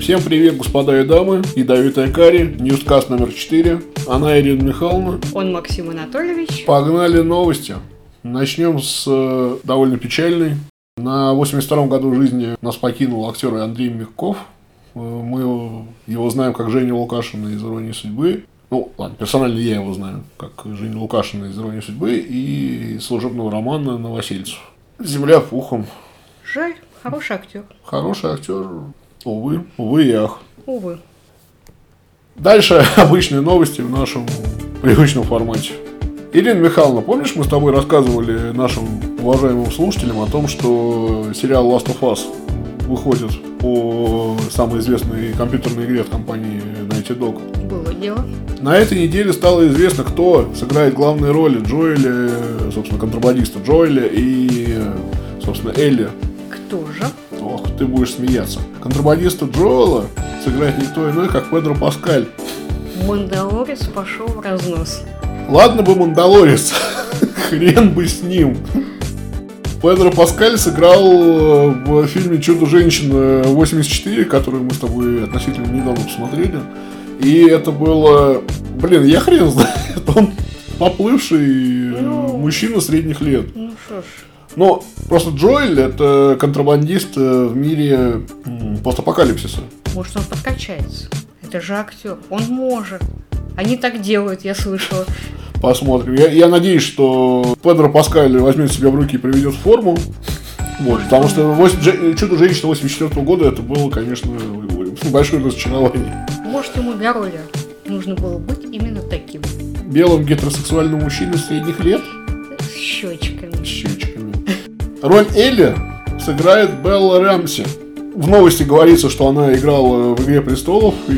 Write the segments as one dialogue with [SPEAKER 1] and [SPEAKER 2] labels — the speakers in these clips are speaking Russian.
[SPEAKER 1] Всем привет, господа и дамы. Ядовитая Кари, Ньюскаст номер 4. Она Ирина Михайловна.
[SPEAKER 2] Он Максим Анатольевич.
[SPEAKER 1] Погнали новости. Начнем с э, довольно печальной. На 82-м году жизни нас покинул актер Андрей Мягков. Э, Мы его знаем как Женя Лукашина из «Иронии судьбы». Ну, ладно, персонально я его знаю как Женя Лукашина из «Иронии судьбы» и служебного романа «Новосельцев». «Земля пухом».
[SPEAKER 2] Жаль, хороший актер.
[SPEAKER 1] Хороший актер, увы, увы и ах.
[SPEAKER 2] Увы.
[SPEAKER 1] Дальше обычные новости в нашем привычном формате. Ирина Михайловна, помнишь, мы с тобой рассказывали нашим уважаемым слушателям о том, что сериал Last of Us выходит по самой известной компьютерной игре от компании Naughty Dog.
[SPEAKER 2] Было дело.
[SPEAKER 1] На этой неделе стало известно, кто сыграет главные роли Джоэля, собственно, контрабандиста Джоэля и, собственно, Элли.
[SPEAKER 2] Кто же?
[SPEAKER 1] Ты будешь смеяться. Контрабандиста Джоэла сыграет никто иной, как Педро Паскаль.
[SPEAKER 2] Мандалорец пошел в разнос.
[SPEAKER 1] Ладно бы Мандалорец, хрен бы с ним. Педро Паскаль сыграл э, в фильме «Чудо-женщина 84», который мы с тобой относительно недавно посмотрели. И это было... Блин, я хрен знает. Он поплывший
[SPEAKER 2] Ну.
[SPEAKER 1] мужчина средних лет.
[SPEAKER 2] Ну что ж,
[SPEAKER 1] Но просто Джоэль — это контрабандист э, в мире постапокалипсиса.
[SPEAKER 2] может он подкачается. Это же актер. Он может. Они так делают, я слышала.
[SPEAKER 1] Посмотрим. Я, я надеюсь, что Педро Паскаль возьмет себя в руки и приведет в форму. Вот, потому что восемь- Же- «Чудо-женщина» 84 года это было, конечно, большое разочарование.
[SPEAKER 2] Может ему для роли нужно было быть именно таким.
[SPEAKER 1] Белым гетеросексуальным мужчиной средних лет
[SPEAKER 2] С щечками.
[SPEAKER 1] с щечками. Роль Элли сыграет Белла Рэмси. В новости говорится, что она играла в «Игре престолов», и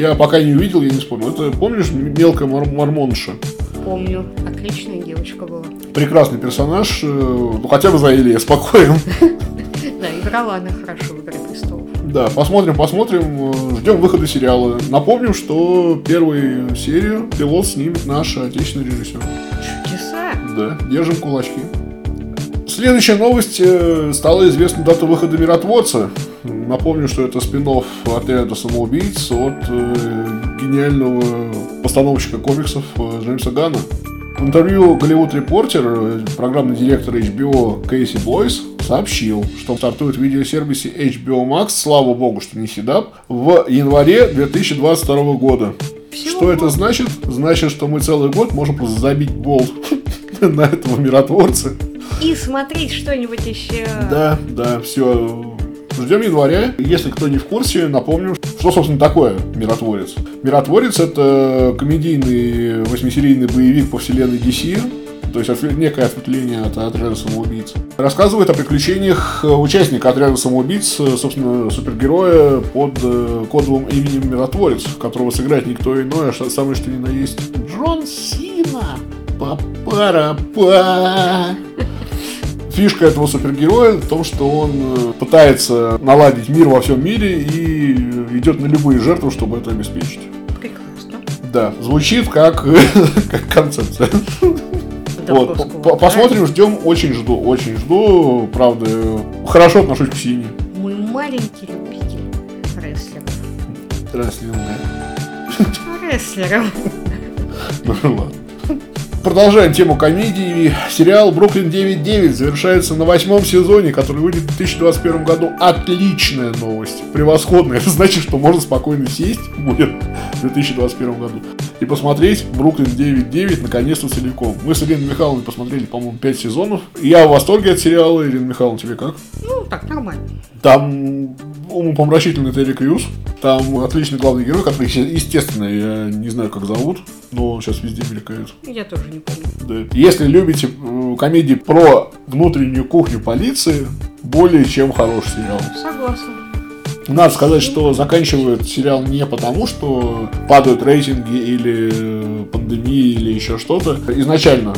[SPEAKER 1] я пока не увидел, я не вспомнил. Это, помнишь, мелкая мор- мормонша?
[SPEAKER 2] Помню. Отличная девочка была.
[SPEAKER 1] Прекрасный персонаж, э, ну хотя бы за Элли я спокоен.
[SPEAKER 2] Да, играла она хорошо в «Игре престолов».
[SPEAKER 1] Да, посмотрим, посмотрим. э, Ждем выхода сериала. Напомним, что первую серию пилот снимет наш отечественный режиссер.
[SPEAKER 2] Чудеса.
[SPEAKER 1] Да, держим кулачки. Следующая новость. э, Стала известна дата выхода «Миротворца». Напомню, что это спин отряда самоубийц от э, гениального постановщика комиксов э, Джеймса Гана. В интервью Голливуд Репортер программный директор HBO Кейси Блойс сообщил, что стартует в видеосервисе HBO Max, слава богу, что не Седап, в январе 2022 года.
[SPEAKER 2] Всего
[SPEAKER 1] Что это значит? Значит, что мы целый год можем забить болт на этого миротворца.
[SPEAKER 2] И смотреть что-нибудь еще.
[SPEAKER 1] Да, да, все. Ждем января. Если кто не в курсе, напомню, что, собственно, такое «Миротворец». «Миротворец» — это комедийный восьмисерийный боевик по вселенной DC, то есть некое ответвление от отряда самоубийц. Рассказывает о приключениях участника отряда самоубийц, собственно, супергероя под э, кодовым именем Миротворец, которого сыграет никто иной, а самое что ни на есть Джон Сина. Па-пара-па. Фишка этого супергероя в том, что он э, пытается наладить мир во всем мире и э, идет на любые жертвы, чтобы это обеспечить.
[SPEAKER 2] Прекрасно.
[SPEAKER 1] Да, звучит как, как концепция. Вот, по- посмотрим, ждем, очень жду, очень жду. Правда, хорошо отношусь к Сине.
[SPEAKER 2] Мой маленький любитель рестлеров.
[SPEAKER 1] Рестлинга.
[SPEAKER 2] Рестлеров.
[SPEAKER 1] Ну ладно. Продолжаем тему комедии. Сериал «Бруклин 9.9» завершается на восьмом сезоне, который выйдет в 2021 году. Отличная новость. Превосходная. Это значит, что можно спокойно сесть будет в 2021 году и посмотреть «Бруклин 9.9» наконец-то целиком. Мы с Ириной Михайловной посмотрели, по-моему, 5 сезонов. Я в восторге от сериала. Ирина Михайловна, тебе как?
[SPEAKER 2] Ну, так, нормально.
[SPEAKER 1] Там умопомрачительный Терри Крьюс. Там отличный главный герой, который, естественно, я не знаю, как зовут, но сейчас везде мелькает.
[SPEAKER 2] Я тоже не помню.
[SPEAKER 1] Да. Если любите э, комедии про внутреннюю кухню полиции, более чем хороший сериал.
[SPEAKER 2] Согласна.
[SPEAKER 1] Надо сказать, что заканчивают сериал не потому, что падают рейтинги или э, пандемия или еще что-то. Изначально,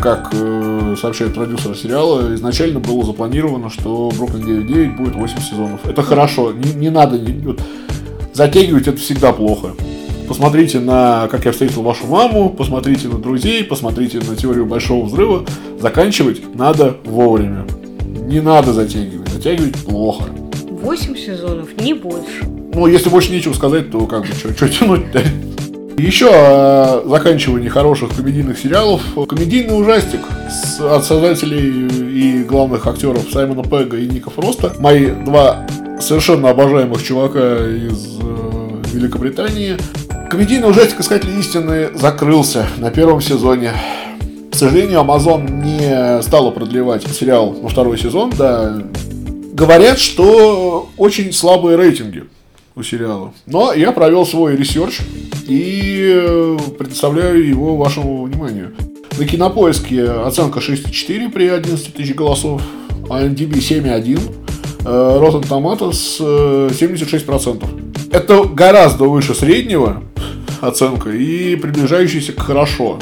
[SPEAKER 1] как э, сообщает продюсер сериала, изначально было запланировано, что Бруклин 9.9 будет 8 сезонов. Это хорошо, не, не надо не- вот, затягивать, это всегда плохо. Посмотрите на «Как я встретил вашу маму», посмотрите на «Друзей», посмотрите на «Теорию большого взрыва». Заканчивать надо вовремя. Не надо затягивать. Затягивать плохо.
[SPEAKER 2] 8 сезонов, не больше.
[SPEAKER 1] Ну, если больше нечего сказать, то как бы что тянуть-то? Еще о заканчивании хороших комедийных сериалов. Комедийный ужастик с, от создателей и главных актеров Саймона Пегга и Ника Фроста. Мои два совершенно обожаемых чувака из э, Великобритании. Комедийный ужастик «Искатели истины» закрылся на первом сезоне. К сожалению, Amazon не стала продлевать сериал на второй сезон. Да, говорят, что очень слабые рейтинги у сериала. Но я провел свой research и э, предоставляю его вашему вниманию. На кинопоиске оценка 6,4 при 11 тысяч голосов, IMDb 7,1, э, Rotten Tomatoes 76%. Э, Это гораздо выше среднего оценка и приближающийся к хорошо.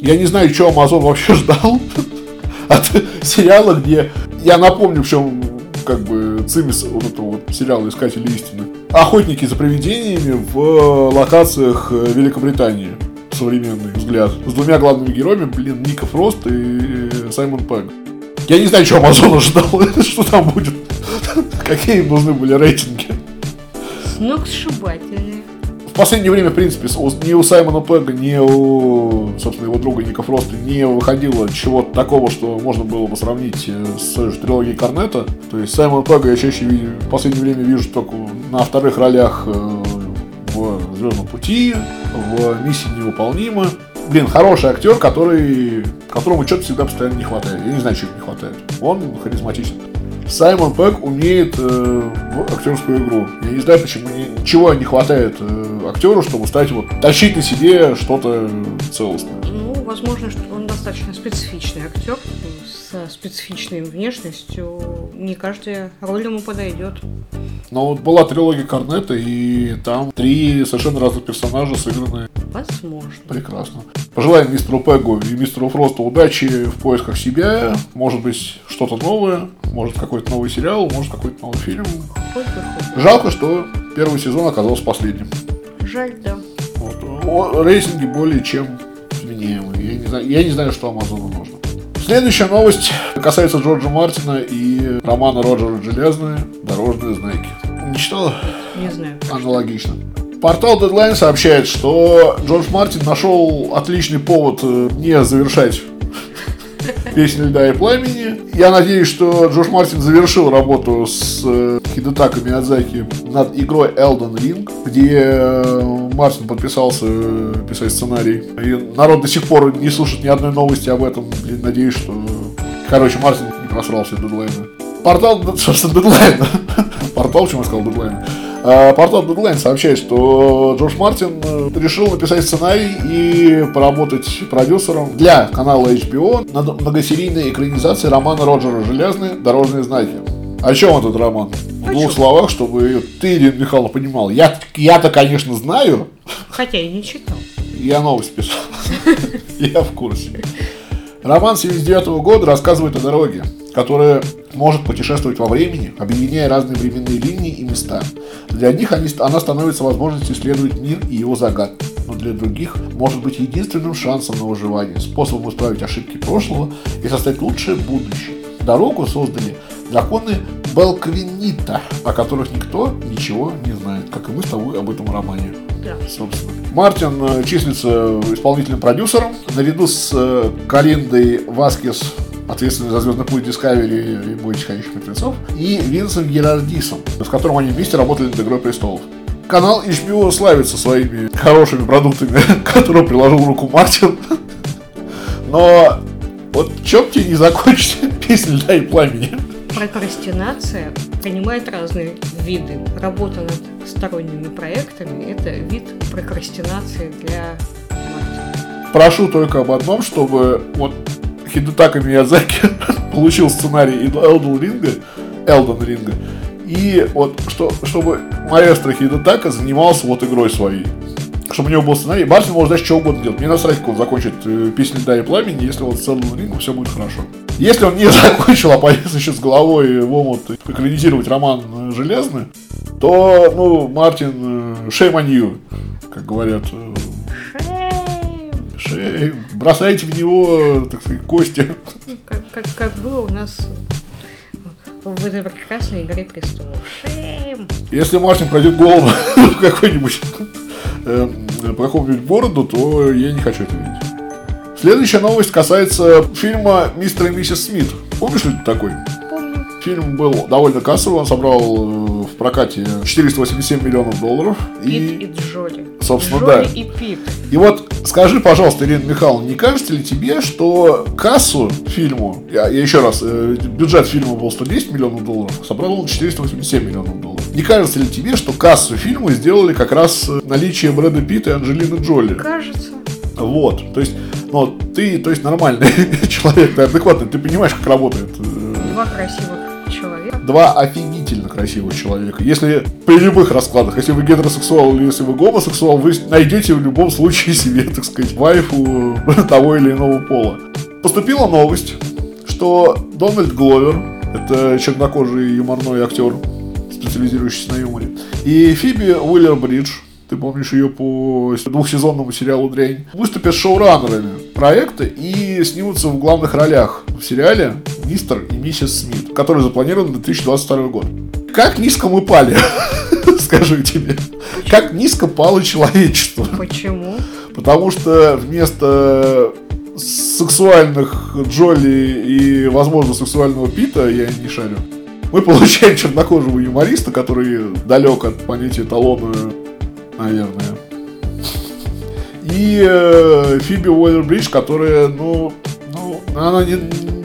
[SPEAKER 1] Я не знаю, что Amazon вообще ждал от сериала, где... Я напомню, в чем как бы цимис вот этого вот сериала «Искатели истины». Охотники за привидениями в локациях Великобритании. Современный взгляд. С двумя главными героями, блин, Ника Фрост и Саймон Пегг. Я не знаю, что Амазон ожидал, что там будет. Какие нужны были рейтинги.
[SPEAKER 2] Сногсшибательные.
[SPEAKER 1] Последнее время, в принципе, ни у Саймона Пегга, ни у, собственно, его друга Ника Фроста не выходило чего-то такого, что можно было бы сравнить с трилогией Корнета. То есть Саймона Пегга я чаще в последнее время вижу только на вторых ролях в Звездном пути, в Миссии невыполнима. Блин, хороший актер, который, которому что-то всегда постоянно не хватает. Я не знаю, чего не хватает. Он харизматичен. Саймон Пэк умеет э, в актерскую игру. Я не знаю, почему ничего не хватает э, актеру, чтобы стать вот тащить на себе что-то целостное.
[SPEAKER 2] Ну, возможно, что он достаточно специфичный актер со специфичной внешностью. Не каждая роль ему подойдет.
[SPEAKER 1] Но вот была трилогия Корнета, и там три совершенно разных персонажа сыграны.
[SPEAKER 2] Возможно.
[SPEAKER 1] Прекрасно. Пожелаем мистеру Пегу и мистеру Фросту удачи в поисках себя. Может быть, что-то новое. Может, какой-то новый сериал, может, какой-то новый фильм.
[SPEAKER 2] Хоть бы.
[SPEAKER 1] Жалко, что первый сезон оказался последним.
[SPEAKER 2] Жаль, да.
[SPEAKER 1] Вот. Рейтинги более чем вменяемые. Я не знаю, я не знаю что Амазону нужно. Следующая новость касается Джорджа Мартина и романа Роджера Железные «Дорожные знаки». Не читала?
[SPEAKER 2] Не знаю.
[SPEAKER 1] Аналогично. Портал Deadline сообщает, что Джордж Мартин нашел отличный повод э, не завершать песню льда и пламени. Я надеюсь, что Джордж Мартин завершил работу с э, Хидетако Миядзаки над игрой Elden Ring, где э, Мартин подписался э, писать сценарий. И народ до сих пор не слушает ни одной новости об этом. Блин, надеюсь, что... Короче, Мартин не просрался дедлайна. Портал, собственно, дедлайн. Портал, почему я сказал дедлайн? Портал Deadline сообщает, что Джордж Мартин э, решил написать сценарий и поработать продюсером для канала HBO над многосерийной экранизацией романа Роджера Железный «Дорожные знаки». О чем этот роман? В двух словах, чтобы ты, Ирина Михайловна, понимал. Я, я-то, конечно, знаю.
[SPEAKER 2] Хотя и не читал.
[SPEAKER 1] Я новость писал. Я в курсе. Роман 79 года рассказывает о дороге, которая может путешествовать во времени, объединяя разные временные линии и места. Для одних они, она становится возможностью исследовать мир и его загадки, но для других может быть единственным шансом на выживание, способом исправить ошибки прошлого и создать лучшее будущее. Дорогу создали драконы Белквинита, о которых никто ничего не знает, как и мы с тобой об этом романе.
[SPEAKER 2] Да.
[SPEAKER 1] Собственно. Мартин э, числится исполнительным продюсером наряду с э, Калиндой Васкес ответственный за «Звездный путь» Discovery и «Бойтесь ходячих мертвецов», и Винсом Герардисом, с которым они вместе работали над «Игрой престолов». Канал HBO славится своими хорошими продуктами, к которым приложил руку Мартин. Но вот чем тебе не закончить песню «Льда и пламени»?
[SPEAKER 2] Прокрастинация принимает разные виды. Работа над сторонними проектами – это вид прокрастинации для Мартина.
[SPEAKER 1] Прошу только об одном, чтобы вот Хидетака Миядзаки получил сценарий Элден Ринга, Элден Ринга, и вот что, чтобы маэстро Хидетака занимался вот игрой своей. Чтобы у него был сценарий. Мартин может дальше что угодно делать. Мне насрать, как он закончит э, песню «Да и пламени», если вот с Элден Рингом все будет хорошо. Если он не закончил, а полез еще с головой в омут экранизировать роман э, «Железный», то, ну, Мартин, э, shame on you, как говорят. Shame. Бросайте в него, так сказать, кости.
[SPEAKER 2] Как, как, как было у нас в этой прекрасной игре престолов. Shame!
[SPEAKER 1] Если Мартин пройдет голову в какой-нибудь э, какому-нибудь городу, то я не хочу это видеть. Следующая новость касается фильма «Мистер и миссис Смит». Помнишь, что это такой? Фильм был довольно кассовый, он собрал э, в прокате 487 миллионов долларов.
[SPEAKER 2] Пит
[SPEAKER 1] И,
[SPEAKER 2] и Джоли.
[SPEAKER 1] собственно,
[SPEAKER 2] Джоли
[SPEAKER 1] да.
[SPEAKER 2] и Пит.
[SPEAKER 1] и вот скажи, пожалуйста, Ирина Михайловна, не кажется ли тебе, что кассу фильму, я, я еще раз, э, бюджет фильма был 110 миллионов долларов, собрал он 487 миллионов долларов. Не кажется ли тебе, что кассу фильму сделали как раз э, наличие Брэда Питта и Анджелины Джоли?
[SPEAKER 2] Кажется.
[SPEAKER 1] Вот, то есть, ну, ты, то есть, нормальный человек, ты адекватный, ты понимаешь, как работает.
[SPEAKER 2] Два красивых.
[SPEAKER 1] Два офигительно красивых человека. Если при любых раскладах, если вы гетеросексуал или если вы гомосексуал, вы найдете в любом случае себе, так сказать, вайфу того или иного пола. Поступила новость, что Дональд Гловер, это чернокожий юморной актер, специализирующийся на юморе, и Фиби Уиллер-Бридж, ты помнишь ее по двухсезонному сериалу «Дрянь», выступят шоураннерами проекта и снимутся в главных ролях в сериале «Мистер и миссис Смит», который запланирован на 2022 год. Как низко мы пали, скажу тебе. Как низко пало человечество.
[SPEAKER 2] Почему?
[SPEAKER 1] Потому что вместо сексуальных Джоли и, возможно, сексуального Пита, я не шарю, мы получаем чернокожего юмориста, который далек от понятия талона, наверное. И э, Фиби Уоллер-Бридж, которая, ну, ну, она не,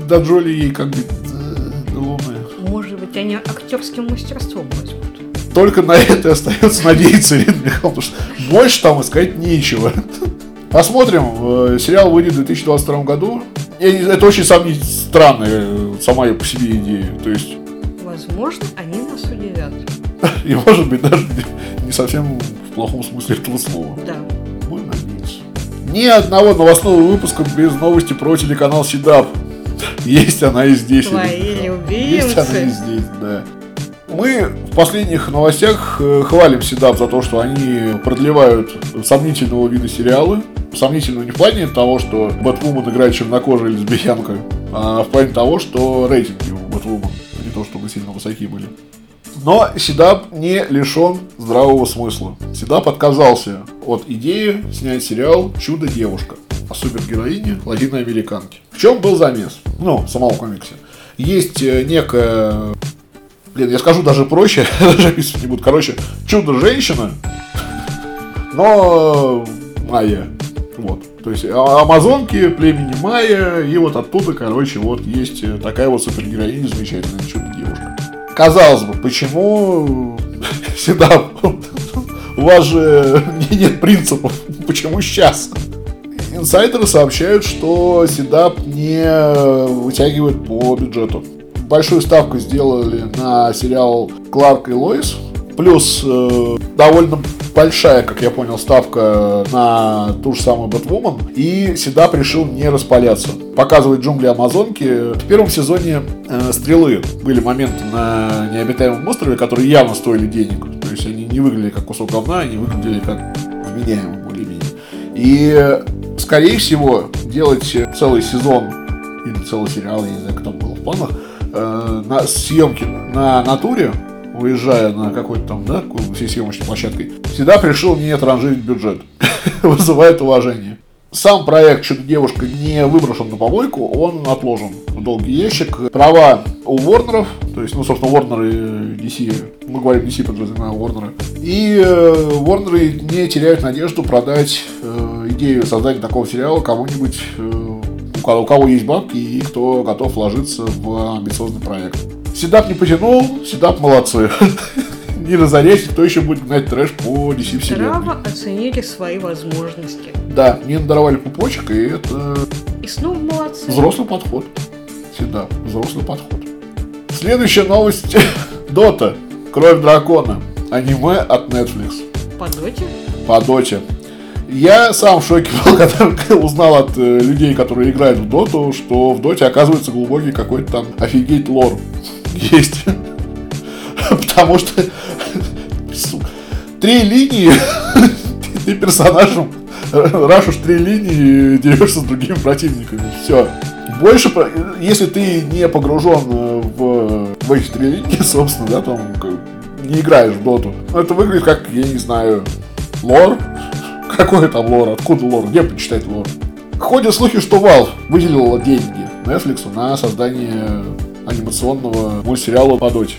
[SPEAKER 1] до Джоли ей как бы э, луны.
[SPEAKER 2] Может быть, они актерским мастерством возьмут.
[SPEAKER 1] Только на это и остается надеяться, Ирина Михайловна, потому что больше там искать нечего. Посмотрим. Э, Сериал выйдет в 2022 году. Я не- Это очень сам- странная сама по себе идея. То есть,
[SPEAKER 2] Возможно, они нас удивят.
[SPEAKER 1] и может быть даже не совсем в плохом смысле этого слова.
[SPEAKER 2] Да.
[SPEAKER 1] Ни одного новостного выпуска без новости про телеканал Сидап. Есть она и здесь.
[SPEAKER 2] Твои
[SPEAKER 1] Михайловна. Есть она и
[SPEAKER 2] любимцы.
[SPEAKER 1] здесь, да. Мы в последних новостях э, хвалим Седап за то, что они продлевают сомнительного вида сериалы. Сомнительного не в плане того, что Бэтвумен играет чернокожая лесбиянка, а в плане того, что рейтинги у Бэтвумен не то чтобы сильно высокие были. Но Седап не лишен здравого смысла. Седап отказался от идеи снять сериал «Чудо-девушка» о супергероине латиноамериканке. В чем был замес? Ну, в самого комиксе. Есть э, некая... Блин, я скажу даже проще, даже описывать не буду. Короче, чудо-женщина, но майя. Вот. То есть а- амазонки, племени майя, и вот оттуда, короче, вот есть э, такая вот супергероиня замечательная чудо-девушка. Казалось бы, почему всегда у вас же не- нет принципов, почему сейчас? Инсайдеры сообщают, что Седап не вытягивает по бюджету. Большую ставку сделали на сериал Кларк и Лоис. Плюс э, довольно большая, как я понял, ставка на ту же самую Бэтвумен. И Седап решил не распаляться. Показывает джунгли Амазонки. В первом сезоне э, Стрелы были моменты на необитаемом острове, которые явно стоили денег. То есть они не выглядели как кусок говна, они выглядели как вменяемо более-менее. И, скорее всего, делать целый сезон или целый сериал, я не знаю, как там было в планах, э, на съемки на натуре, уезжая на какой-то там, да, всей съемочной площадкой, всегда решил не транжирить бюджет. Вызывает уважение. Сам проект «Чудо-девушка» не выброшен на помойку, он отложен в долгий ящик. Права у Ворнеров, то есть, ну, собственно, Warner и DC, мы говорим DC, подразумеваем Warner. И э, не теряют надежду продать э, идею создания такого сериала кому-нибудь, э, у кого, есть бабки и кто готов вложиться в амбициозный проект. Седап не потянул, Седап молодцы. Не разоряйте, кто еще будет гнать трэш по DC вселенной.
[SPEAKER 2] Здраво оценили свои возможности.
[SPEAKER 1] Да, мне надорвали пупочек, и это
[SPEAKER 2] И снова молодцы.
[SPEAKER 1] взрослый подход. Всегда взрослый подход. Следующая новость. Дота. Кровь дракона. Аниме от Netflix.
[SPEAKER 2] По доте.
[SPEAKER 1] По доте. Я сам в шоке был, когда узнал от э, людей, которые играют в доту, что в доте оказывается глубокий какой-то там офигеть лор есть. Потому что три линии ты персонажем рашишь три линии и дерешься с другими противниками. Все. Больше, если ты не погружен э, в в эти три линии, собственно, да, там не играешь в доту. Это выглядит как, я не знаю, лор. Какой там лор? Откуда лор? Где почитать лор? Ходят слухи, что Valve выделила деньги Netflix на создание анимационного мультсериала по доте.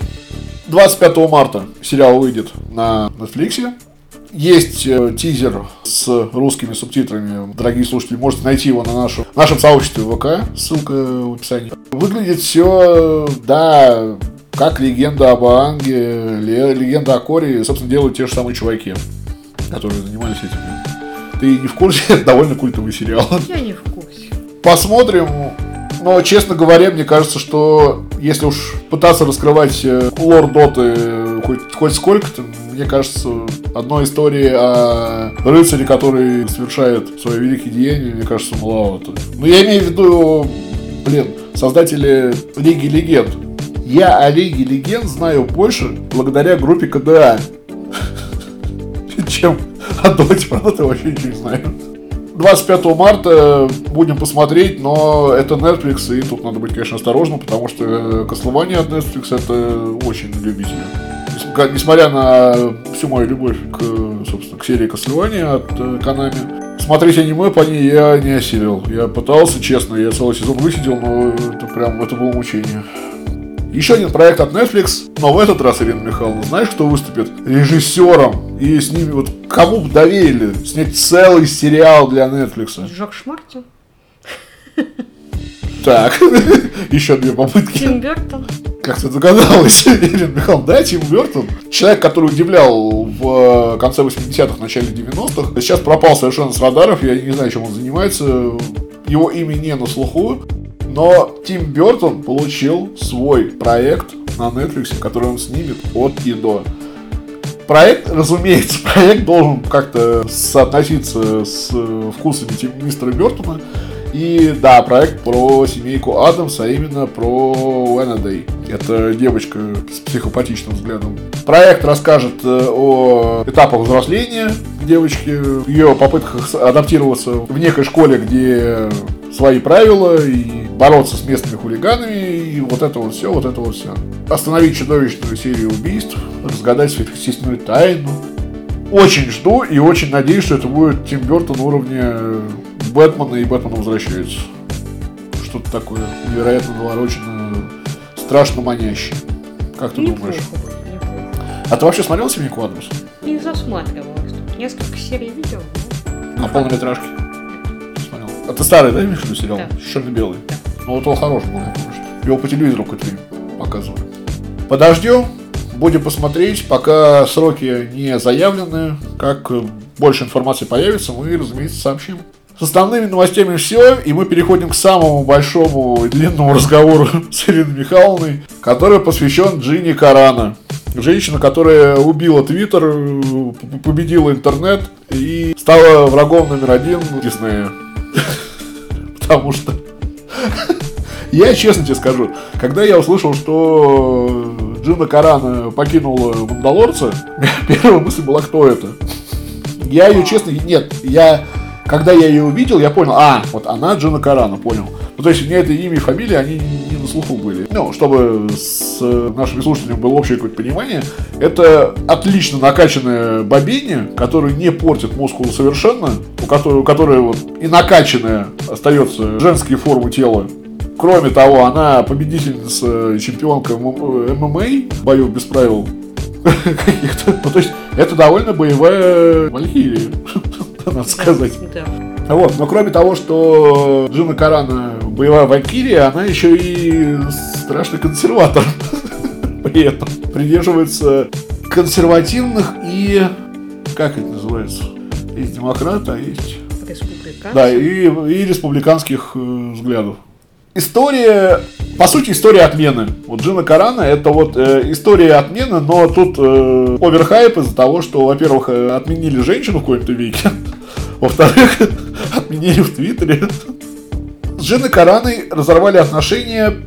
[SPEAKER 1] 25 марта сериал выйдет на Netflix. Есть э, тизер с русскими субтитрами. Дорогие слушатели, можете найти его на нашем, нашем сообществе ВК. Ссылка в описании. Выглядит все, да, как легенда об Анге, легенда о Коре. Собственно, делают те же самые чуваки, которые занимались этим. Ты не в курсе? Это довольно культовый сериал.
[SPEAKER 2] Я не в курсе.
[SPEAKER 1] Посмотрим. Но, честно говоря, мне кажется, что если уж пытаться раскрывать э, лор Доты хоть, хоть сколько-то, мне кажется, одной истории о рыцаре, который совершает свои великие деяния, мне кажется, маловато. Но я имею в виду, блин, создатели Лиги Легенд. Я о Лиге Легенд знаю больше благодаря группе КДА, чем о Доте, правда, вообще ничего не знаю. 25 марта будем посмотреть, но это Netflix, и тут надо быть, конечно, осторожным, потому что Castlevania от Netflix это очень любители. Несмотря на всю мою любовь к, собственно, к серии Castlevania от Konami, смотреть аниме по ней я не осилил. Я пытался, честно, я целый сезон высидел, но это прям, это было мучение. Еще один проект от Netflix, но в этот раз, Ирина Михайловна, знаешь, кто выступит режиссером? И с ними вот кому бы доверили снять целый сериал для Netflix?
[SPEAKER 2] Жак Шмартин.
[SPEAKER 1] Так, еще две попытки.
[SPEAKER 2] Тим Бертон.
[SPEAKER 1] Как ты догадалась, Ирина Михайловна, да, Тим Бертон? Человек, который удивлял в конце 80-х, начале 90-х, сейчас пропал совершенно с радаров, я не знаю, чем он занимается, его имя не на слуху. Но Тим Бертон получил свой проект на Netflix, который он снимет от и до. Проект, разумеется, проект должен как-то соотноситься с вкусами мистера Бертона. И да, проект про семейку Адамса, а именно про Уэннедей. Это девочка с психопатичным взглядом. Проект расскажет э, о этапах взросления девочки, ее попытках адаптироваться в некой школе, где свои правила и бороться с местными хулиганами и вот это вот все, вот это вот все. Остановить чудовищную серию убийств, разгадать сверхъестественную тайну. Очень жду и очень надеюсь, что это будет Тим Бертон уровня Бэтмена и Бэтмен возвращается. Что-то такое невероятно навороченное, страшно манящее. Как ты
[SPEAKER 2] Неплохо,
[SPEAKER 1] думаешь?
[SPEAKER 2] неплохо.
[SPEAKER 1] А ты вообще смотрел «Семейку Адамс»?
[SPEAKER 2] Не засматривалась. Тут Несколько серий видел. но-
[SPEAKER 1] На полнометражке? А ты старый, да, имеешь в виду сериал?
[SPEAKER 2] Да.
[SPEAKER 1] Черно-белый. Ну вот он хороший был, я помню, что. Его по телевизору какое-то время показывали. Подождем, будем посмотреть, пока сроки не заявлены. Как э, больше информации появится, мы, разумеется, сообщим. С основными новостями все, и мы переходим к самому большому и длинному разговору с Ириной Михайловной, который посвящен Джинни Карана. Женщина, которая убила Твиттер, э, победила интернет и стала врагом номер один Диснея. Потому что я честно тебе скажу, когда я услышал, что Джина Карана покинула Мандалорца, первая мысль была, кто это. Я ее, честно, нет, я, когда я ее увидел, я понял, а, вот она Джина Карана, понял. Ну, то есть, у меня это имя и фамилия, они слуху были. Ну, чтобы с э, нашими слушателями было общее какое-то понимание, это отлично накачанная бобиня, которая не портит мускулы совершенно, у которой, у которой вот и накачанная остается женские формы тела. Кроме того, она победительница, чемпионка ММА, боев без правил каких-то. Ну, то есть, это довольно боевая валькирия, надо сказать.
[SPEAKER 2] Да.
[SPEAKER 1] Вот, но кроме того, что Джина Карана боевая валькирия, она еще и страшный консерватор. При этом придерживается консервативных и... Как это называется? Есть демократы, а есть... Да, и, и республиканских э, взглядов. История, по сути, история отмены. Вот Джина Карана это вот э, история отмены, но тут э, оверхайп из-за того, что, во-первых, э, отменили женщину в какой-то веке, во-вторых, отменили в Твиттере. С Джиной Караной разорвали отношения.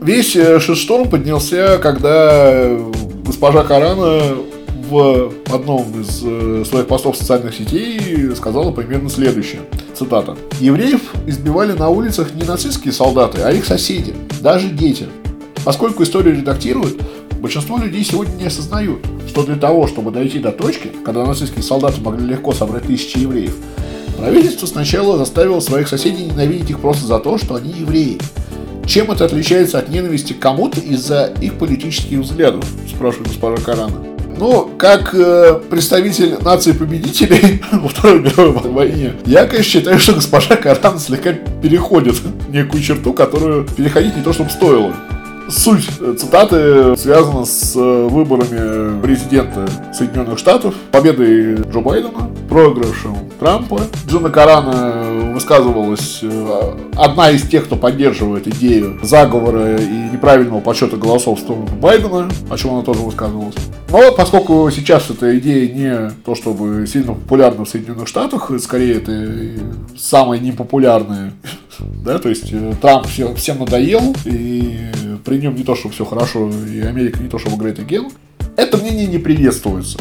[SPEAKER 1] Весь э, шесторм поднялся, когда э, госпожа Карана в одном из э, своих постов в социальных сетей сказала примерно следующее. Цитата. «Евреев избивали на улицах не нацистские солдаты, а их соседи, даже дети. Поскольку историю редактируют, большинство людей сегодня не осознают, что для того, чтобы дойти до точки, когда нацистские солдаты могли легко собрать тысячи евреев, правительство сначала заставило своих соседей ненавидеть их просто за то, что они евреи. Чем это отличается от ненависти к кому-то из-за их политических взглядов, спрашивает госпожа Карана. Ну, как э, представитель нации победителей во Второй мировой войне, я, конечно, считаю, что госпожа Каран слегка переходит некую черту, которую переходить не то чтобы стоило. Суть цитаты связана с э, выборами президента Соединенных Штатов, победой Джо Байдена, проигрышем Трампа. Джона Карана высказывалась э, одна из тех, кто поддерживает идею заговора и неправильного подсчета голосов в сторону Байдена, о чем она тоже высказывалась. Но поскольку сейчас эта идея не то чтобы сильно популярна в Соединенных Штатах, скорее это самая непопулярная, да, то есть э, Трамп всем надоел, и при нем не то, что все хорошо, и Америка не то, что играет агент, это мнение не приветствуется.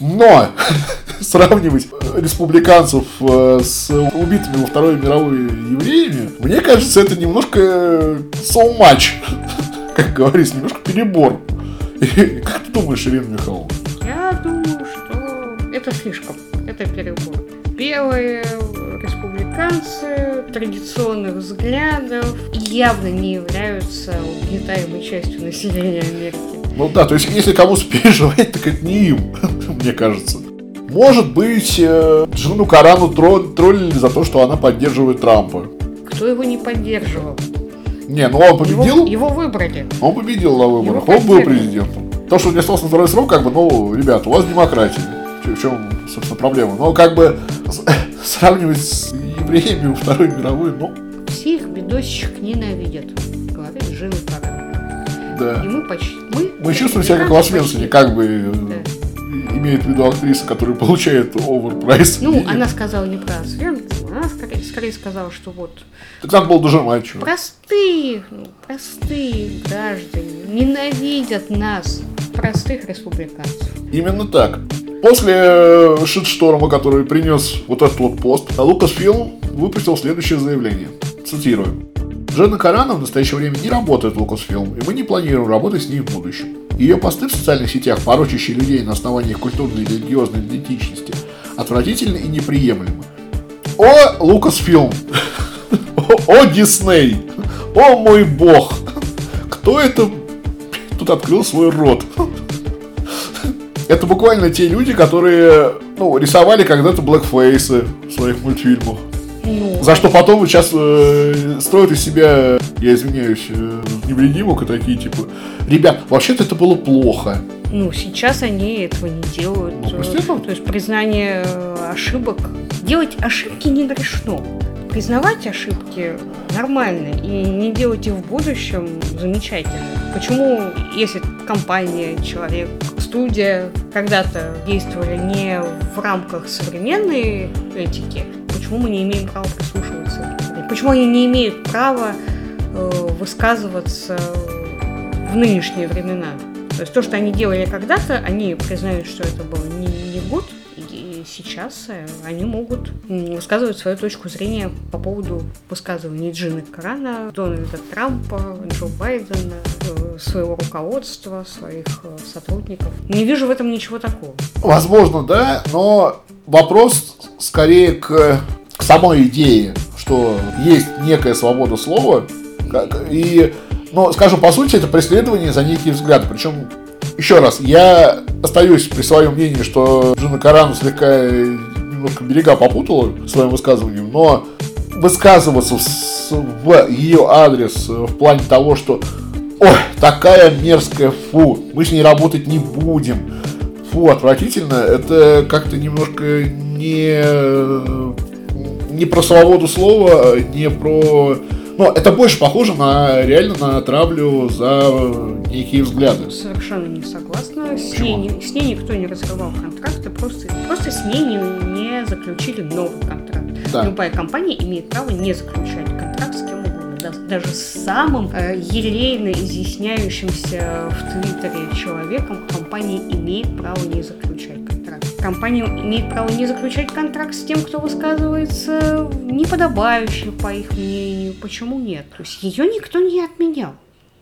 [SPEAKER 1] Но сравнивать республиканцев э, с убитыми во Второй мировой евреями, мне кажется, это немножко so much, как говорится, немножко перебор. И, как ты думаешь, Ирина Михайловна?
[SPEAKER 2] Я думаю, что это слишком, это перебор. Белые республиканцы традиционных взглядов явно не являются угнетаемой частью населения Америки.
[SPEAKER 1] Ну да, то есть если кому-то переживать, так это не им, мне кажется. Может быть, э, жену Карану троллили за то, что она поддерживает Трампа.
[SPEAKER 2] Кто его не поддерживал?
[SPEAKER 1] Не, ну он победил.
[SPEAKER 2] Его, его выбрали.
[SPEAKER 1] Он победил на выборах, он был президентом. То, что он не остался на второй срок, как бы, ну, ребята, у вас демократия. В чем, собственно, проблема? Но как бы сравнивать с во Второй мировой, ну...
[SPEAKER 2] Все их бедосищек ненавидят, говорит Жил Карен.
[SPEAKER 1] Да.
[SPEAKER 2] И мы почти... Мы,
[SPEAKER 1] мы чувствуем себя как в Освенцине, как бы... Да. Имеет в виду актриса, которая получает оверпрайс.
[SPEAKER 2] Ну, она сказала не про Освенцим, она скорее, скорее сказала, что вот...
[SPEAKER 1] Так надо было дожимать. Что?
[SPEAKER 2] Простые, ну, простые граждане ненавидят нас, простых республиканцев.
[SPEAKER 1] Именно так. После э, шитшторма, который принес вот этот вот пост, Лукасфилм выпустил следующее заявление. Цитирую. Дженна Карана в настоящее время не работает в Lucasfilm, и мы не планируем работать с ней в будущем. Ее посты в социальных сетях, порочащие людей на основании их культурной и религиозной идентичности, отвратительны и неприемлемы. О, Lucasfilm! О, Дисней! О, мой бог! Кто это тут открыл свой рот? Это буквально те люди, которые ну, рисовали когда-то блэкфейсы в своих мультфильмах. Ну. За что потом сейчас э, строят из себя, я извиняюсь, э, невредимок и такие типа, ребят, вообще-то это было плохо.
[SPEAKER 2] Ну, сейчас они этого не делают. Ну, То есть признание э, ошибок. Делать ошибки не грешно признавать ошибки нормально и не делать их в будущем замечательно. Почему, если компания, человек, студия когда-то действовали не в рамках современной этики, почему мы не имеем права прислушиваться? Почему они не имеют права э, высказываться в нынешние времена? То есть то, что они делали когда-то, они признают, что это было не, не год, сейчас они могут высказывать свою точку зрения по поводу высказываний Джины Карана, Дональда Трампа, Джо Байдена, э, своего руководства, своих э, сотрудников. Не вижу в этом ничего такого.
[SPEAKER 1] Возможно, да, но вопрос скорее к, к самой идее, что есть некая свобода слова, и, ну, скажем, по сути, это преследование за некие взгляды. Причем еще раз, я остаюсь при своем мнении, что Джина Карану слегка немножко берега попутала своим высказыванием, но высказываться в, ее адрес в плане того, что ой, такая мерзкая, фу, мы с ней работать не будем, фу, отвратительно, это как-то немножко не, не про свободу слова, не про но это больше похоже на реально на травлю за некие взгляды.
[SPEAKER 2] Совершенно не согласна. С ней, с ней никто не разрывал контракты, просто, просто с ней не, не заключили новый контракт. Да. Любая компания имеет право не заключать контракт с кем угодно. Даже с самым э, елейно изъясняющимся в Твиттере человеком компания имеет право не заключать компания имеет право не заключать контракт с тем, кто высказывается неподобающе, по их мнению. Почему нет? То есть ее никто не отменял.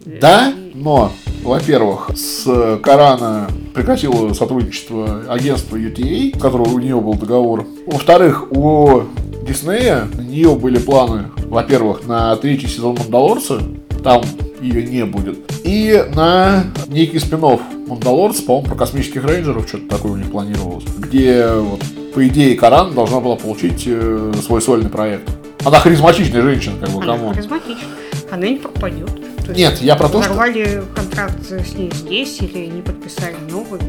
[SPEAKER 1] Да, но, во-первых, с Корана прекратило сотрудничество агентства UTA, с которого у нее был договор. Во-вторых, у Диснея у нее были планы, во-первых, на третий сезон Мандалорца, там ее не будет, и на некий спин Мандалорца, по-моему, про космических рейнджеров что-то такое у них планировалось, где вот по идее, Коран должна была получить э, свой сольный проект. Она харизматичная женщина, как бы,
[SPEAKER 2] Она кому. харизматична. Она не пропадет.
[SPEAKER 1] То Нет, я про то,
[SPEAKER 2] что... контракт с ней здесь или не подписали новый,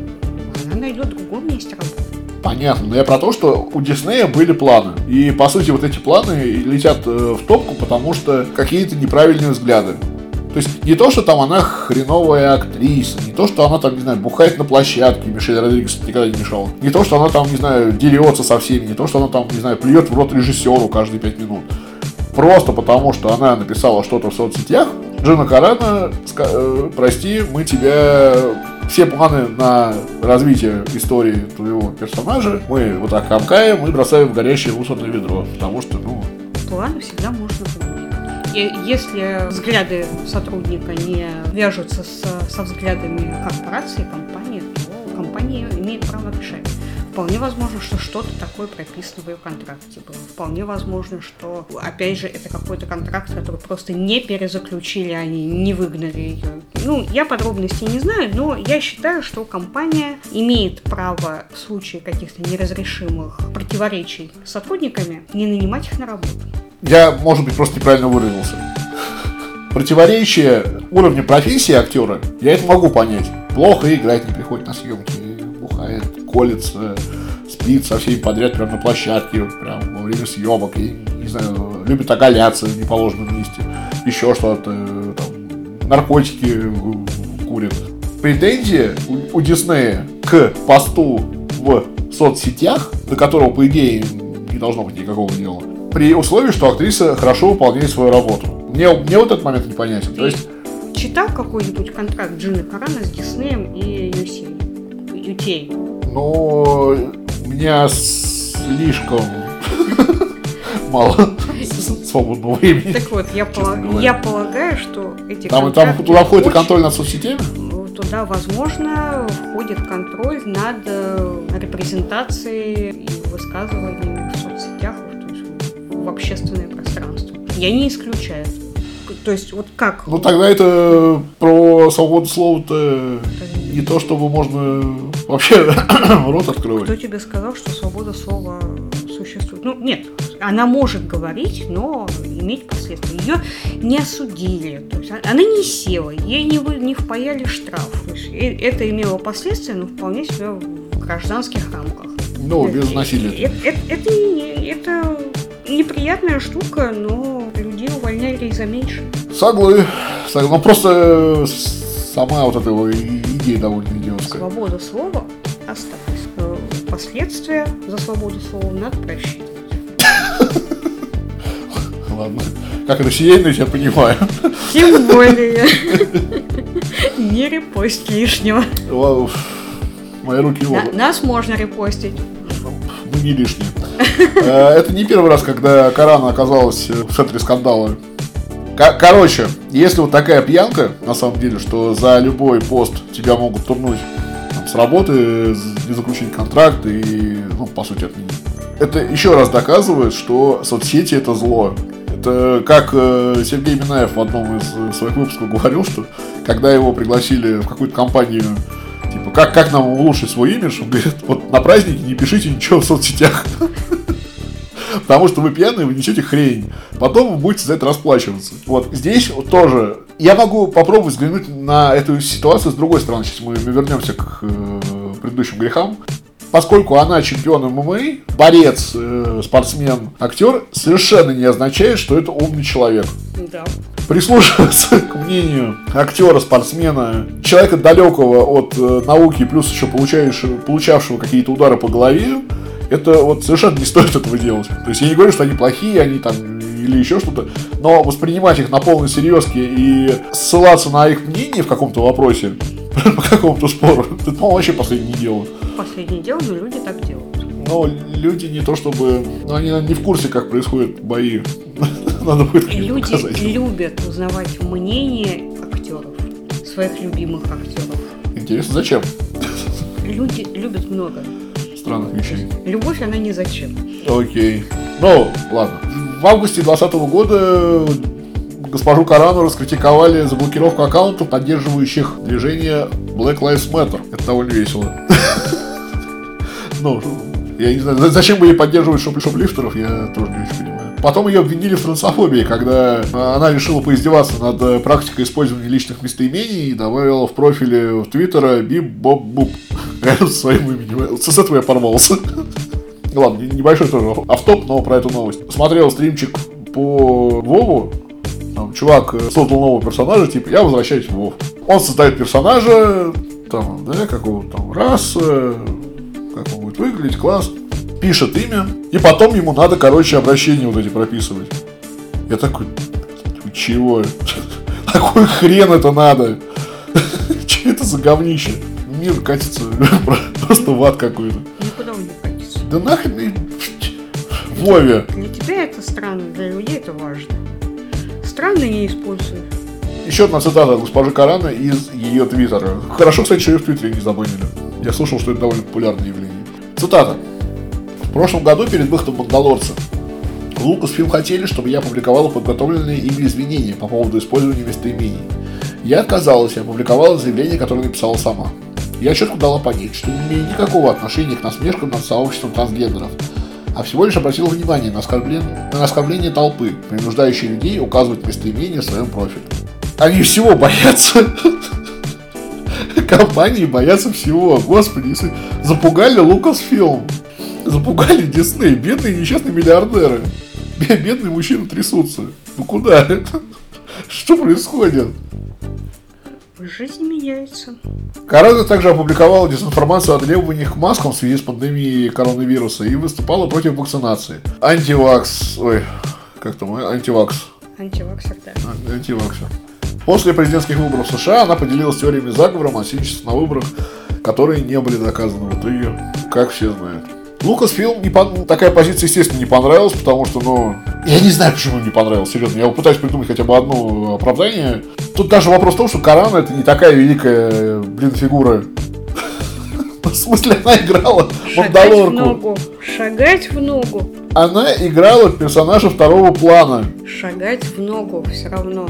[SPEAKER 2] она найдет в другом месте работу.
[SPEAKER 1] Понятно, но я про то, что у Диснея были планы. И, по сути, вот эти планы летят э, в топку, потому что какие-то неправильные взгляды. То есть не то, что там она хреновая актриса, не то, что она там, не знаю, бухает на площадке, Мишель Родригес никогда не мешал, не то, что она там, не знаю, дерется со всеми, не то, что она там, не знаю, плюет в рот режиссеру каждые пять минут. Просто потому, что она написала что-то в соцсетях, Джина Карана, э, прости, мы тебя все планы на развитие истории твоего персонажа мы вот так комкаем и бросаем в горящее мусорное ведро, потому что, ну...
[SPEAKER 2] Планы всегда можно поменять если взгляды сотрудника не вяжутся с, со взглядами корпорации, компании, то компания имеет право решать. Вполне возможно, что что-то такое прописано в ее контракте было. Вполне возможно, что, опять же, это какой-то контракт, который просто не перезаключили, они не выгнали ее. Ну, я подробностей не знаю, но я считаю, что компания имеет право в случае каких-то неразрешимых противоречий с сотрудниками не нанимать их на работу.
[SPEAKER 1] Я, может быть, просто неправильно выразился. Противоречие уровня профессии актера, я это могу понять. Плохо играть, не приходит на съемки, бухает, колется, спит со всеми подряд прямо на площадке, прям во время съемок, и, не знаю, любит оголяться в неположенном месте, еще что-то, там, наркотики курит. Претензии у, у Диснея к посту в соцсетях, до которого, по идее, не должно быть никакого дела, при условии, что актриса хорошо выполняет свою работу. Мне, мне вот этот момент непонятен. Ты То есть...
[SPEAKER 2] читал какой-нибудь контракт Джины Карана с Диснеем и Юси? Ютей?
[SPEAKER 1] Ну, у меня слишком мало свободного времени.
[SPEAKER 2] Так вот, я, пол... я полагаю, что эти
[SPEAKER 1] там, там туда входит очень... контроль над соцсетями?
[SPEAKER 2] Туда, возможно, входит контроль над э, репрезентацией и высказываниями в соцсетях в общественное пространство. Я не исключаю. То есть вот как?
[SPEAKER 1] Ну тогда это про свободу слова-то не то, чтобы можно вообще рот открывать.
[SPEAKER 2] Кто тебе сказал, что свобода слова существует? Ну нет, она может говорить, но иметь последствия. Ее не осудили, то есть она не села, ей не, вы, не впаяли штраф. То есть э, это имело последствия, но вполне себе в гражданских рамках.
[SPEAKER 1] Ну, без насилия.
[SPEAKER 2] Это, это, это, это неприятная штука, но людей увольняли за меньше.
[SPEAKER 1] Соглы. Соглы. Ну просто э, сама вот эта идея довольно идиотская.
[SPEAKER 2] Свобода слова осталась. Э, последствия за свободу слова надо просчитывать.
[SPEAKER 1] Ладно. Как россиянин, я понимаю.
[SPEAKER 2] Тем более. Не репост лишнего.
[SPEAKER 1] Мои руки
[SPEAKER 2] Нас можно репостить.
[SPEAKER 1] Не лишние. Э, это не первый раз, когда Корана оказалась в центре скандала. Короче, если вот такая пьянка, на самом деле, что за любой пост тебя могут турнуть с работы, не заключить контракт и, ну, по сути, отменить. Это еще раз доказывает, что соцсети это зло. Это как э, Сергей Минаев в одном из своих выпусков говорил, что когда его пригласили в какую-то компанию Типа, как, как нам улучшить свой имидж? Он говорит, вот на празднике не пишите ничего в соцсетях. Потому что вы пьяные, вы несете хрень. Потом вы будете за это расплачиваться. Вот здесь тоже я могу попробовать взглянуть на эту ситуацию с другой стороны. Сейчас мы вернемся к э, предыдущим грехам. Поскольку она чемпион ММА, борец, э, спортсмен, актер, совершенно не означает, что это умный человек.
[SPEAKER 2] Да
[SPEAKER 1] прислушиваться к мнению актера, спортсмена, человека далекого от э, науки, плюс еще получающего, получавшего какие-то удары по голове, это вот совершенно не стоит этого делать. То есть я не говорю, что они плохие, они там или еще что-то, но воспринимать их на полной серьезке и ссылаться на их мнение в каком-то вопросе, по какому-то спору, это, по-моему, вообще последнее дело.
[SPEAKER 2] Последнее дело, но люди так делают.
[SPEAKER 1] Но люди не то чтобы... Ну, они не в курсе, как происходят бои. Надо будет
[SPEAKER 2] Люди показать. любят узнавать мнение актеров. своих любимых актеров.
[SPEAKER 1] Интересно, зачем?
[SPEAKER 2] Люди любят много.
[SPEAKER 1] Странных вещей.
[SPEAKER 2] Любовь, она не зачем.
[SPEAKER 1] Окей. Ну, ладно. В августе 2020 года госпожу Карану раскритиковали за блокировку аккаунтов, поддерживающих движение Black Lives Matter. Это довольно весело. Ну, я не знаю, зачем бы ей поддерживать шоп-лифтеров, я тоже не очень понимаю. Потом ее обвинили в трансофобии, когда она решила поиздеваться над э, практикой использования личных местоимений и добавила в профиле в Твиттера бип боб буп рядом своим именем. С этого я порвался. Ладно, небольшой тоже автоп, но про эту новость. Смотрел стримчик по Вову, там, чувак э, создал нового персонажа, типа, я возвращаюсь в Вов. Он создает персонажа, там, да, какого там раса, как он будет выглядеть, класс. Пишет имя, и потом ему надо, короче, обращения вот эти прописывать. Я такой, чего? Какой хрен это надо? Че это за говнище? Мир катится просто в ад какой-то.
[SPEAKER 2] Никуда он не катится.
[SPEAKER 1] Да нахрен Вове.
[SPEAKER 2] Для тебя это странно, для людей это важно. Странно не использую.
[SPEAKER 1] Еще одна цитата госпожи Карана из ее твиттера. Хорошо, кстати, что ее в твиттере не забанили. Я слышал, что это довольно популярное явление. Цитата. Прошлом году перед выходом «Мандалорца» Лукасфилм хотели, чтобы я опубликовала подготовленные ими извинения по поводу использования местоимений. Я отказалась и опубликовала заявление, которое написала сама. Я четко дала понять, что не имею никакого отношения к насмешкам над сообществом трансгендеров, а всего лишь обратила внимание на оскорбление, на оскорбление толпы, принуждающие людей указывать местоимение в своем профиле. Они всего боятся. Компании боятся всего. Господи, запугали Лукасфилм, запугали Дисней, бедные несчастные миллиардеры. Бедные мужчины трясутся. Ну куда? Что происходит?
[SPEAKER 2] Жизнь меняется.
[SPEAKER 1] Карада также опубликовала дезинформацию о требованиях к маскам в связи с пандемией коронавируса и выступала против вакцинации. Антивакс... Ой, как там? Антивакс.
[SPEAKER 2] Антиваксер, да.
[SPEAKER 1] А, антиваксер. После президентских выборов США она поделилась теориями заговора, мошенничества на выборах, которые не были доказаны в итоге, как все знают. Лукас фильм не пон... такая позиция, естественно, не понравилась, потому что, ну, я не знаю, почему не понравилась, серьезно. Я пытаюсь придумать хотя бы одно оправдание. Тут даже вопрос в том, что Корана это не такая великая, блин, фигура. В смысле, она играла
[SPEAKER 2] ногу. Шагать в ногу.
[SPEAKER 1] Она играла персонажа второго плана.
[SPEAKER 2] Шагать в ногу все равно.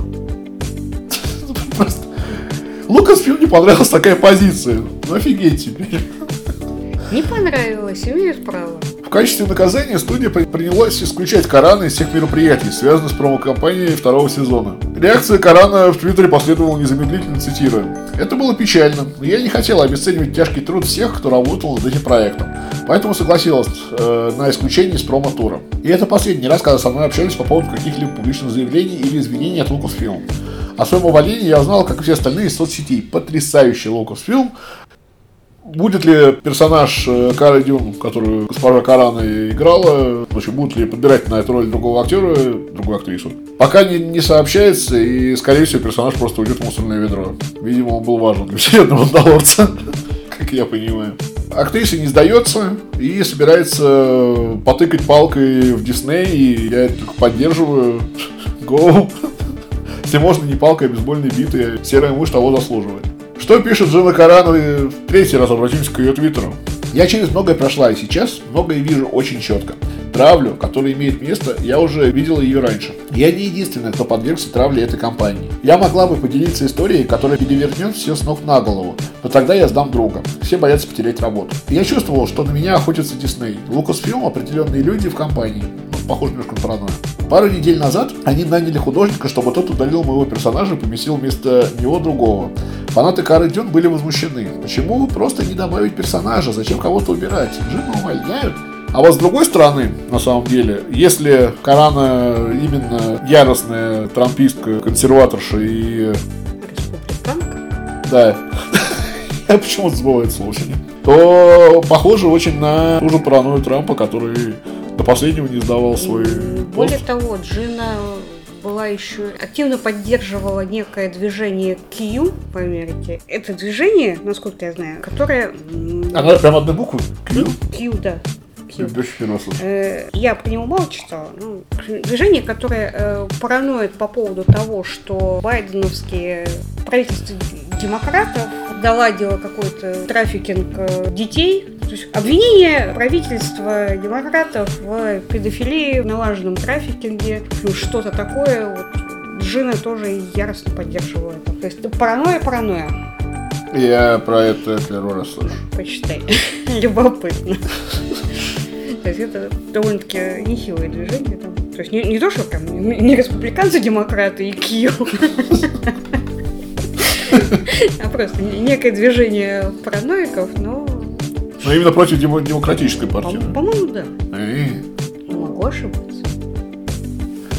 [SPEAKER 1] Лукас фильм не понравилась такая позиция. Ну офигеть теперь.
[SPEAKER 2] Не понравилось, имеют право.
[SPEAKER 1] В качестве наказания студия принялась исключать Корана из всех мероприятий, связанных с промо-компанией второго сезона. Реакция Корана в Твиттере последовала незамедлительно, цитирую. «Это было печально, но я не хотела обесценивать тяжкий труд всех, кто работал над этим проектом, поэтому согласилась э, на исключение из промо-тура. И это последний раз, когда со мной общались по поводу каких-либо публичных заявлений или извинений от Lucasfilm. О своем увольнении я узнал, как и все остальные из соцсетей. Потрясающий Lucasfilm Будет ли персонаж э, Кары Дюн, которую госпожа Карана играла, в общем, будут ли подбирать на эту роль другого актера, другую актрису? Пока не, не сообщается, и, скорее всего, персонаж просто уйдет в мусорное ведро. Видимо, он был важен для вселенного Мандалорца, как я понимаю. Актриса не сдается и собирается потыкать палкой в Дисней, и я это только поддерживаю. Go! Если можно, не палкой, а бейсбольной битой. Серая мышь того заслуживает. Что пишет Джина Каран? Третий раз обратимся к ее твиттеру. Я через многое прошла, и сейчас многое вижу очень четко. Травлю, которая имеет место, я уже видела ее раньше. Я не единственная, кто подвергся травле этой компании. Я могла бы поделиться историей, которая перевернет все с ног на голову, но тогда я сдам друга. Все боятся потерять работу. я чувствовал, что на меня охотятся Дисней. Лукасфилм определенные люди в компании. Похоже немножко на паранойю. Пару недель назад они наняли художника, чтобы тот удалил моего персонажа и поместил вместо него другого. Фанаты Кары Дюн были возмущены. Почему просто не добавить персонажа? Зачем кого-то убирать? Жена увольняют? А вот с другой стороны, на самом деле, если Карана именно яростная трампистка, консерваторша и... Да. Я почему-то забываю это слово То похоже очень на ту же паранойю Трампа, который до последнего не сдавал свой
[SPEAKER 2] Более того, Джина была еще активно поддерживала некое движение Q в Америке. Это движение, насколько я знаю, которое...
[SPEAKER 1] Она прям одной буквы?
[SPEAKER 2] Q? Q, да. Э, я по нему мало читала. Ну, движение, которое э, параноид по поводу того, что байденовские правительство демократов доладила какой-то трафикинг э, детей. То есть обвинение правительства демократов в педофилии, в налаженном трафикинге, ну, что-то такое. Вот, Джина тоже яростно поддерживала это. То есть паранойя, паранойя.
[SPEAKER 1] Я про это первый раз слышу.
[SPEAKER 2] Почитай. Любопытно. То есть это довольно-таки нехилое движение. Там. То есть не, не то, что там не республиканцы, демократы и Киев. А просто некое движение параноиков, но...
[SPEAKER 1] Но именно против демократической партии.
[SPEAKER 2] По-моему, да. Могу ошибаться.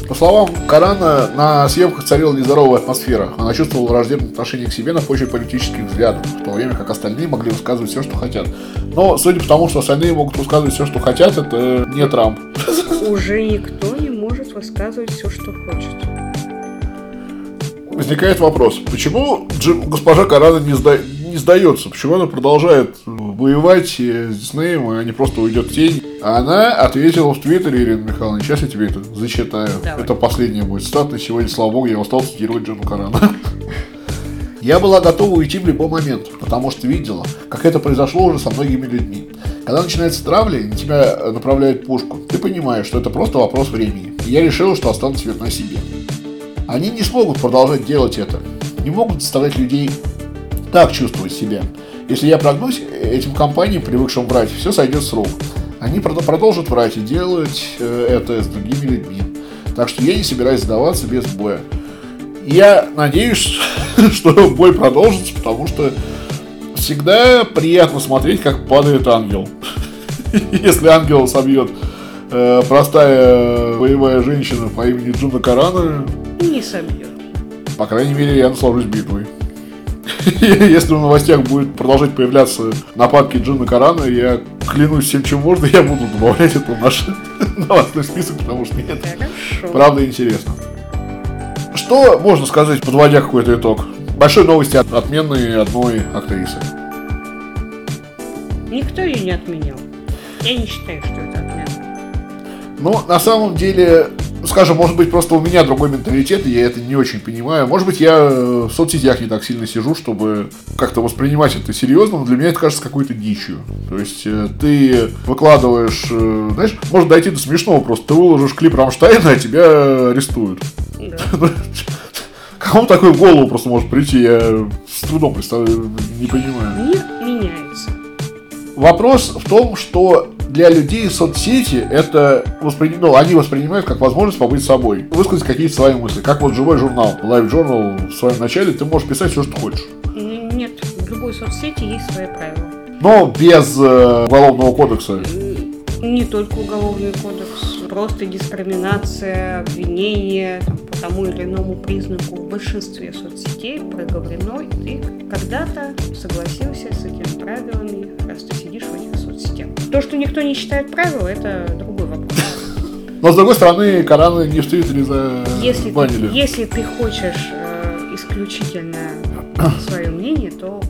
[SPEAKER 1] По словам Корана, на съемках царила нездоровая атмосфера. Она чувствовала враждебное отношение к себе на почве политических взглядов, в то время как остальные могли высказывать все, что хотят. Но, судя по тому, что остальные могут высказывать все, что хотят, это не Трамп.
[SPEAKER 2] Уже никто не может высказывать все, что хочет.
[SPEAKER 1] Возникает вопрос, почему госпожа Корана не, сда... не сдается? Почему она продолжает воевать с Диснеем, и они просто уйдет в тень? А она ответила в Твиттере, Ирина Михайловна, сейчас я тебе это зачитаю. Давай. Это последнее будет. На сегодня, слава богу, я устал цитировать Джону Карана. Я была готова уйти в любой момент, потому что видела, как это произошло уже со многими людьми. Когда начинается травля, и на тебя направляют пушку, ты понимаешь, что это просто вопрос времени. И я решила, что останусь верна себе. Они не смогут продолжать делать это. Не могут заставлять людей так чувствовать себя. Если я прогнусь, этим компаниям, привыкшим врать, все сойдет с рук. Они продолжат врать и делать э, это с другими людьми. Так что я не собираюсь сдаваться без боя. Я надеюсь, что бой продолжится, потому что всегда приятно смотреть, как падает ангел. Если ангел собьет э, простая боевая женщина по имени Джуна Карана...
[SPEAKER 2] Не собьет.
[SPEAKER 1] По крайней мере, я наслажусь битвой. Если в новостях будет продолжать появляться нападки Джина Карана, я клянусь всем, чем можно, я буду добавлять это в наш новостной список, потому что мне это правда интересно. Что можно сказать, подводя какой-то итог? Большой новости от отмены одной актрисы.
[SPEAKER 2] Никто ее не отменял. Я не считаю, что это отмена.
[SPEAKER 1] Ну, на самом деле, скажем, может быть, просто у меня другой менталитет, и я это не очень понимаю. Может быть, я в соцсетях не так сильно сижу, чтобы как-то воспринимать это серьезно, но для меня это кажется какой-то дичью. То есть э, ты выкладываешь, э, знаешь, может дойти до смешного просто. Ты выложишь клип Рамштайна, а тебя арестуют. Да. Кому такой в голову просто может прийти, я с трудом представляю, не понимаю.
[SPEAKER 2] Мир меняется.
[SPEAKER 1] Вопрос в том, что для людей соцсети это воспри... ну, они воспринимают как возможность побыть собой, высказать какие-то свои мысли. Как вот живой журнал, Live Journal в своем начале, ты можешь писать все, что хочешь.
[SPEAKER 2] Нет, в любой соцсети есть свои правила.
[SPEAKER 1] Но без э, уголовного кодекса.
[SPEAKER 2] Не только уголовный кодекс, просто дискриминация, обвинение там, по тому или иному признаку в большинстве соцсетей проговорено, и ты когда-то согласился с этими правилами, раз ты сидишь в этих соцсетях. То, что никто не считает правила, это другой вопрос.
[SPEAKER 1] Но с другой стороны, Кораны не в Твиттере за
[SPEAKER 2] если ты, если ты хочешь э, исключительно свое мнение, то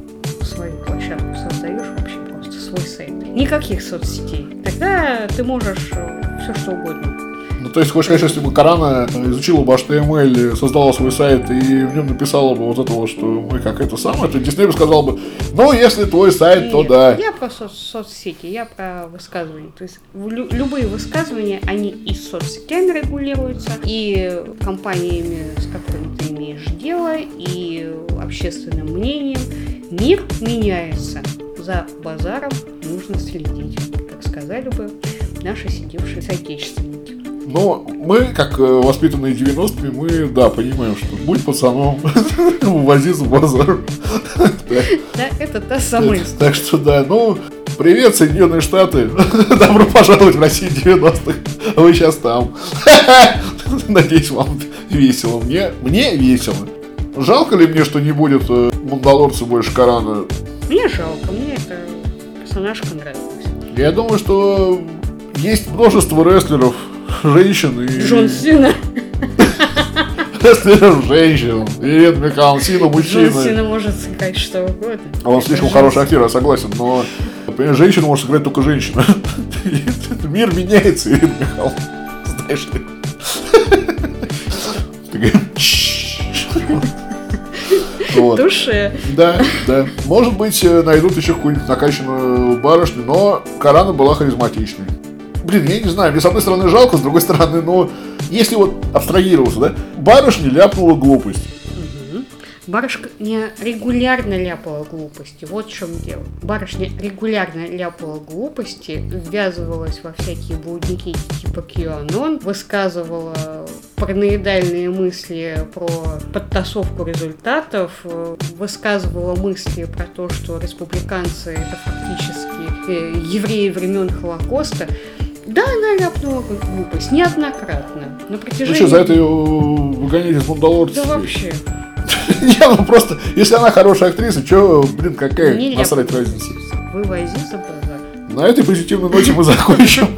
[SPEAKER 2] свою площадку создаешь вообще просто свой сайт. Никаких соцсетей. Тогда ты можешь э, все что угодно.
[SPEAKER 1] Ну, то есть, хочешь сказать, если бы Корана изучила бы HTML, создала свой сайт и в нем написала бы вот это вот, что мы как это самое, то Дисней бы сказал бы, ну, если твой сайт, Нет, то да.
[SPEAKER 2] Я про со- соцсети, я про высказывания. То есть, лю- любые высказывания, они и соцсетями регулируются, и компаниями, с которыми ты имеешь дело, и общественным мнением. Мир меняется. За базаром нужно следить, как сказали бы наши сидевшие соотечественники.
[SPEAKER 1] Но мы, как э, воспитанные 90-ми, мы, да, понимаем, что будь пацаном, увози за базар.
[SPEAKER 2] Да, это та самая
[SPEAKER 1] Так что, да, ну, привет, Соединенные Штаты. Добро пожаловать в Россию 90-х. Вы сейчас там. Надеюсь, вам весело. Мне, мне весело. Жалко ли мне, что не будет э, Мандалорца больше Корана?
[SPEAKER 2] Мне жалко, мне это персонажка нравилась.
[SPEAKER 1] Я думаю, что есть множество рестлеров, женщин и...
[SPEAKER 2] Джон Сина.
[SPEAKER 1] Рестлеров женщин. И Эд Михаил Сина мужчина.
[SPEAKER 2] Джон Сина может сыграть что угодно.
[SPEAKER 1] А он слишком хороший актер, я согласен, но понимаешь, женщину может сыграть только женщина. Мир меняется, Ирина Михаил. Знаешь ли.
[SPEAKER 2] Вот. Душе.
[SPEAKER 1] Да, да. Может быть, э, найдут еще какую-нибудь накачанную барышню, но Карана была харизматичной. Блин, я не знаю, мне с одной стороны жалко, с другой стороны, но если вот абстрагироваться, да, барышня ляпнула глупость.
[SPEAKER 2] Барышня регулярно ляпала глупости, вот в чем дело. Барышня регулярно ляпала глупости, ввязывалась во всякие блудники типа QAnon, высказывала параноидальные мысли про подтасовку результатов, высказывала мысли про то, что республиканцы это фактически э, евреи времен Холокоста. Да, она ляпнула глупость неоднократно. На протяжении...
[SPEAKER 1] Вы что, за это ее выгоняете из Мандалорца?
[SPEAKER 2] Да вообще.
[SPEAKER 1] Не, ну просто, если она хорошая актриса, что, блин, какая не насрать разница?
[SPEAKER 2] Вывози за базар.
[SPEAKER 1] На этой позитивной ноте мы закончим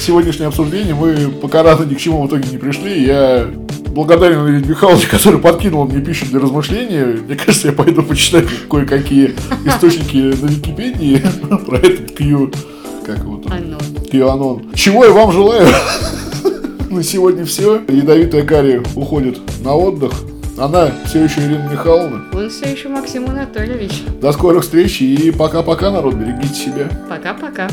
[SPEAKER 1] сегодняшнее обсуждение. Мы пока рано ни к чему в итоге не пришли. Я благодарен Андрею Михайловичу, который подкинул мне пищу для размышления. Мне кажется, я пойду почитать кое-какие источники на Википедии про этот Q... Как его там? Q-анон. Чего я вам желаю. На сегодня все. Ядовитая карри уходит на отдых. Она все еще Ирина Михайловна.
[SPEAKER 2] Он все еще Максим Анатольевич.
[SPEAKER 1] До скорых встреч и пока-пока, народ. Берегите себя.
[SPEAKER 2] Пока-пока.